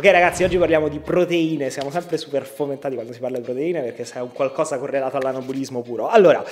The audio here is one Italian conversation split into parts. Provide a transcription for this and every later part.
Ok ragazzi, oggi parliamo di proteine, siamo sempre super fomentati quando si parla di proteine perché è un qualcosa correlato all'anabolismo puro. Allora,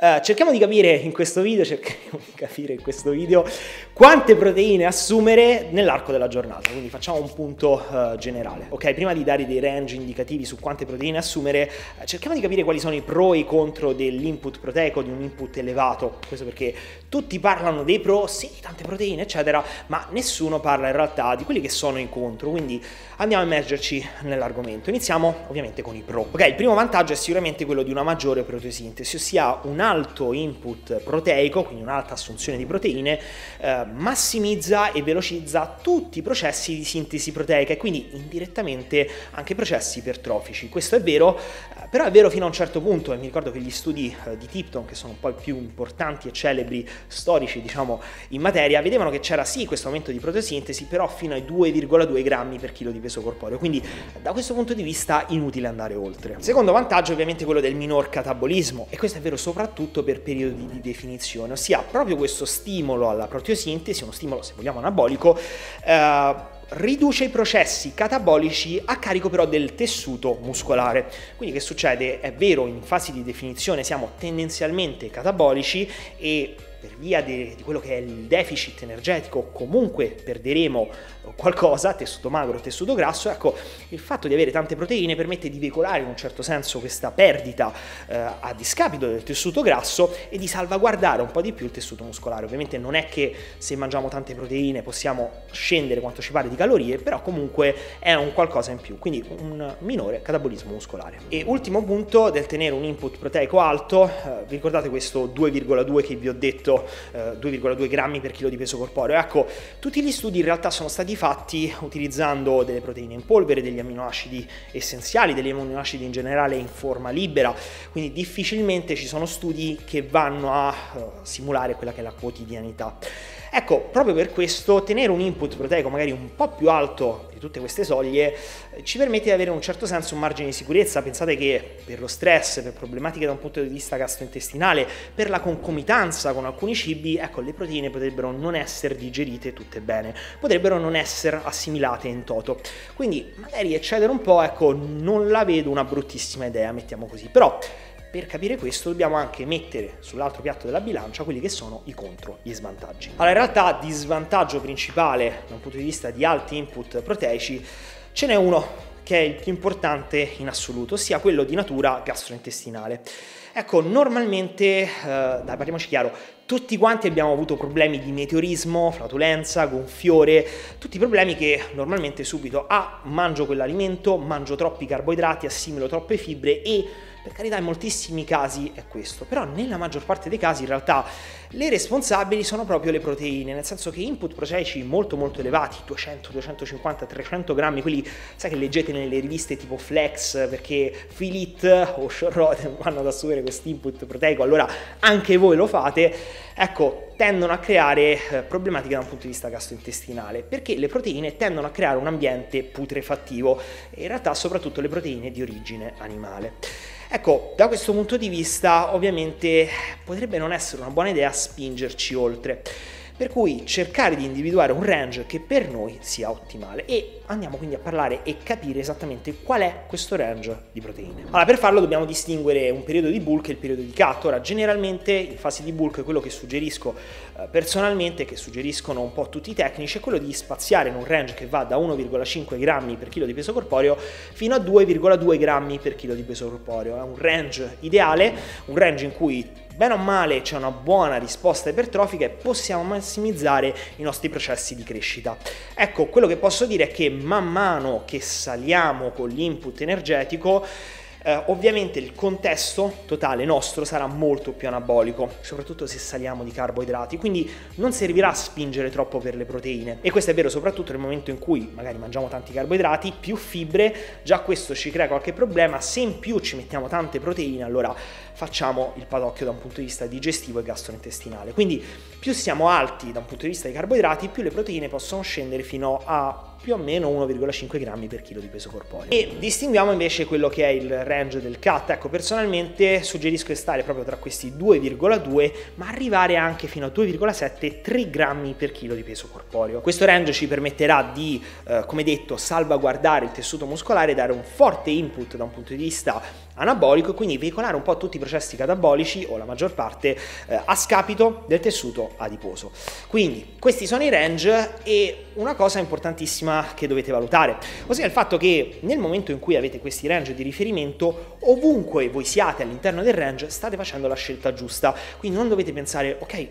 eh, cerchiamo di capire in questo video, cerchiamo di capire in questo video quante proteine assumere nell'arco della giornata, quindi facciamo un punto eh, generale. Ok, prima di dare dei range indicativi su quante proteine assumere, eh, cerchiamo di capire quali sono i pro e i contro dell'input proteico, di un input elevato, questo perché tutti parlano dei pro, sì, tante proteine, eccetera, ma nessuno parla in realtà di quelli che sono i contro, quindi andiamo a immergerci nell'argomento. Iniziamo ovviamente con i pro. Ok, il primo vantaggio è sicuramente quello di una maggiore proteosintesi, ossia un alto input proteico, quindi un'alta assunzione di proteine, eh, massimizza e velocizza tutti i processi di sintesi proteica e quindi indirettamente anche i processi ipertrofici. Questo è vero, eh, però è vero fino a un certo punto e mi ricordo che gli studi eh, di Tipton, che sono un po' i più importanti e celebri storici, diciamo, in materia, vedevano che c'era sì questo aumento di proteosintesi, però fino ai 2,2 grammi per chilo di peso corporeo, quindi da questo punto di vista inutile andare oltre. Secondo vantaggio ovviamente quello del minor catabolismo e questo è vero soprattutto per periodi di definizione, ossia proprio questo stimolo alla proteosintesi, uno stimolo se vogliamo anabolico, eh, riduce i processi catabolici a carico però del tessuto muscolare. Quindi che succede? È vero, in fase di definizione siamo tendenzialmente catabolici e per via di, di, quello che è il deficit energetico comunque perderemo qualcosa, tessuto magro, tessuto grasso, ecco, il fatto di avere tante proteine permette di veicolare in un certo senso questa perdita eh, a discapito del tessuto grasso e di salvaguardare un po' di più il tessuto muscolare. Ovviamente non è che se mangiamo tante proteine possiamo scendere quanto ci pare di calorie, però comunque è un qualcosa in più, quindi un minore catabolismo muscolare. E ultimo punto del tenere un input proteico alto, eh, vi ricordate questo 2,2 che vi ho detto eh, 2,2 grammi per chilo di peso corporeo. Ecco, tutti gli studi in realtà sono stati fatti utilizzando delle proteine in polvere, degli aminoacidi essenziali, degli aminoacidi in generale in forma libera, quindi difficilmente ci sono studi che vanno a uh, simulare quella che è la quotidianità. Ecco, proprio per questo tenere un input proteico magari un po' più alto tutte queste soglie ci permette di avere in un certo senso un margine di sicurezza. Pensate che per lo stress, per problematiche da un punto di vista gastrointestinale, per la concomitanza con alcuni cibi, ecco, le proteine potrebbero non essere digerite tutte bene, potrebbero non essere assimilate in toto. Quindi magari eccedere un po', ecco, non la vedo una bruttissima idea, mettiamo così. Però per capire questo dobbiamo anche mettere sull'altro piatto della bilancia quelli che sono i contro, gli svantaggi. Allora in realtà di svantaggio principale da un punto di vista di alti input proteici ce n'è uno che è il più importante in assoluto, ossia quello di natura gastrointestinale. Ecco, normalmente, eh, dai, parliamoci chiaro, tutti quanti abbiamo avuto problemi di meteorismo, flatulenza, gonfiore, tutti problemi che normalmente subito A, ah, mangio quell'alimento, mangio troppi carboidrati, assimilo troppe fibre e per carità, in moltissimi casi è questo, però nella maggior parte dei casi in realtà le responsabili sono proprio le proteine, nel senso che input proteici molto molto elevati, 200, 250, 300 grammi, quelli sai che leggete nelle riviste tipo Flex perché Filit o Shorrod vanno ad assumere questo input proteico, allora anche voi lo fate, ecco, tendono a creare eh, problematiche da un punto di vista gastrointestinale, perché le proteine tendono a creare un ambiente putrefattivo e in realtà soprattutto le proteine di origine animale. Ecco, da questo punto di vista ovviamente potrebbe non essere una buona idea spingerci oltre. Per cui cercare di individuare un range che per noi sia ottimale e andiamo quindi a parlare e capire esattamente qual è questo range di proteine. Allora, per farlo dobbiamo distinguere un periodo di bulk e il periodo di cut. Ora, generalmente in fase di bulk quello che suggerisco eh, personalmente, che suggeriscono un po' tutti i tecnici, è quello di spaziare in un range che va da 1,5 grammi per chilo di peso corporeo fino a 2,2 grammi per chilo di peso corporeo. È un range ideale, un range in cui bene o male c'è una buona risposta ipertrofica e possiamo massimizzare i nostri processi di crescita. Ecco, quello che posso dire è che man mano che saliamo con l'input energetico eh, ovviamente il contesto totale nostro sarà molto più anabolico, soprattutto se saliamo di carboidrati, quindi non servirà a spingere troppo per le proteine. E questo è vero soprattutto nel momento in cui magari mangiamo tanti carboidrati, più fibre, già questo ci crea qualche problema, se in più ci mettiamo tante proteine, allora facciamo il padocchio da un punto di vista digestivo e gastrointestinale. Quindi più siamo alti da un punto di vista dei carboidrati, più le proteine possono scendere fino a più o meno 1,5 grammi per chilo di peso corporeo. E distinguiamo invece quello che è il range del cut. Ecco, personalmente suggerisco di stare proprio tra questi 2,2 ma arrivare anche fino a 2,7-3 grammi per chilo di peso corporeo. Questo range ci permetterà di, eh, come detto, salvaguardare il tessuto muscolare, dare un forte input da un punto di vista anabolico e quindi veicolare un po' tutti i processi catabolici o la maggior parte eh, a scapito del tessuto adiposo. Quindi questi sono i range e una cosa importantissima che dovete valutare, ossia il fatto che nel momento in cui avete questi range di riferimento, ovunque voi siate all'interno del range, state facendo la scelta giusta. Quindi non dovete pensare, ok,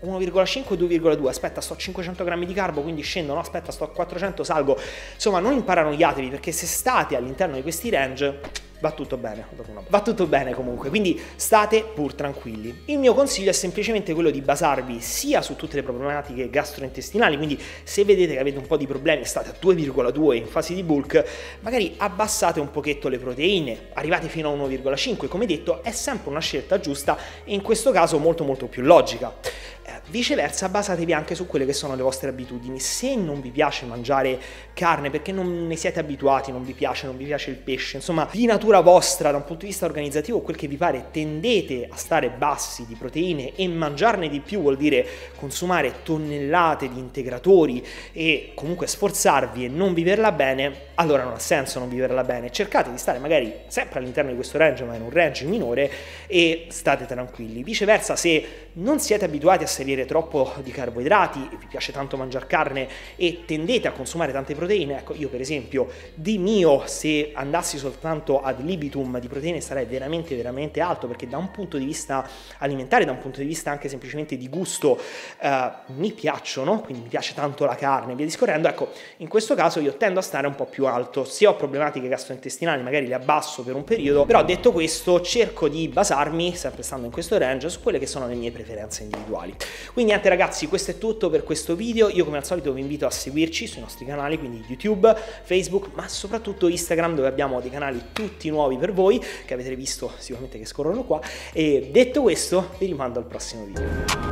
1,5 2,2 aspetta sto a 500 grammi di carbo quindi scendo no aspetta sto a 400 salgo insomma non imparanoiatevi perché se state all'interno di questi range va tutto bene, va tutto bene comunque, quindi state pur tranquilli. Il mio consiglio è semplicemente quello di basarvi sia su tutte le problematiche gastrointestinali, quindi se vedete che avete un po' di problemi, state a 2,2 in fase di bulk, magari abbassate un pochetto le proteine, arrivate fino a 1,5, come detto è sempre una scelta giusta e in questo caso molto molto più logica. Viceversa, basatevi anche su quelle che sono le vostre abitudini. Se non vi piace mangiare carne perché non ne siete abituati, non vi piace, non vi piace il pesce, insomma, di natura vostra, da un punto di vista organizzativo, quel che vi pare, tendete a stare bassi di proteine e mangiarne di più vuol dire consumare tonnellate di integratori e comunque sforzarvi e non viverla bene, allora non ha senso non viverla bene. Cercate di stare magari sempre all'interno di questo range, ma in un range minore e state tranquilli. Viceversa, se non siete abituati a salire troppo di carboidrati, vi piace tanto mangiare carne e tendete a consumare tante proteine, ecco io per esempio di mio se andassi soltanto ad libitum di proteine sarei veramente veramente alto perché da un punto di vista alimentare, da un punto di vista anche semplicemente di gusto eh, mi piacciono, quindi mi piace tanto la carne via discorrendo, ecco in questo caso io tendo a stare un po' più alto, se ho problematiche gastrointestinali magari le abbasso per un periodo, però detto questo cerco di basarmi, sempre stando in questo range, su quelle che sono le mie preferenze individuali. Quindi niente ragazzi, questo è tutto per questo video. Io come al solito vi invito a seguirci sui nostri canali, quindi YouTube, Facebook, ma soprattutto Instagram dove abbiamo dei canali tutti nuovi per voi che avete visto sicuramente che scorrono qua. E detto questo, vi rimando al prossimo video.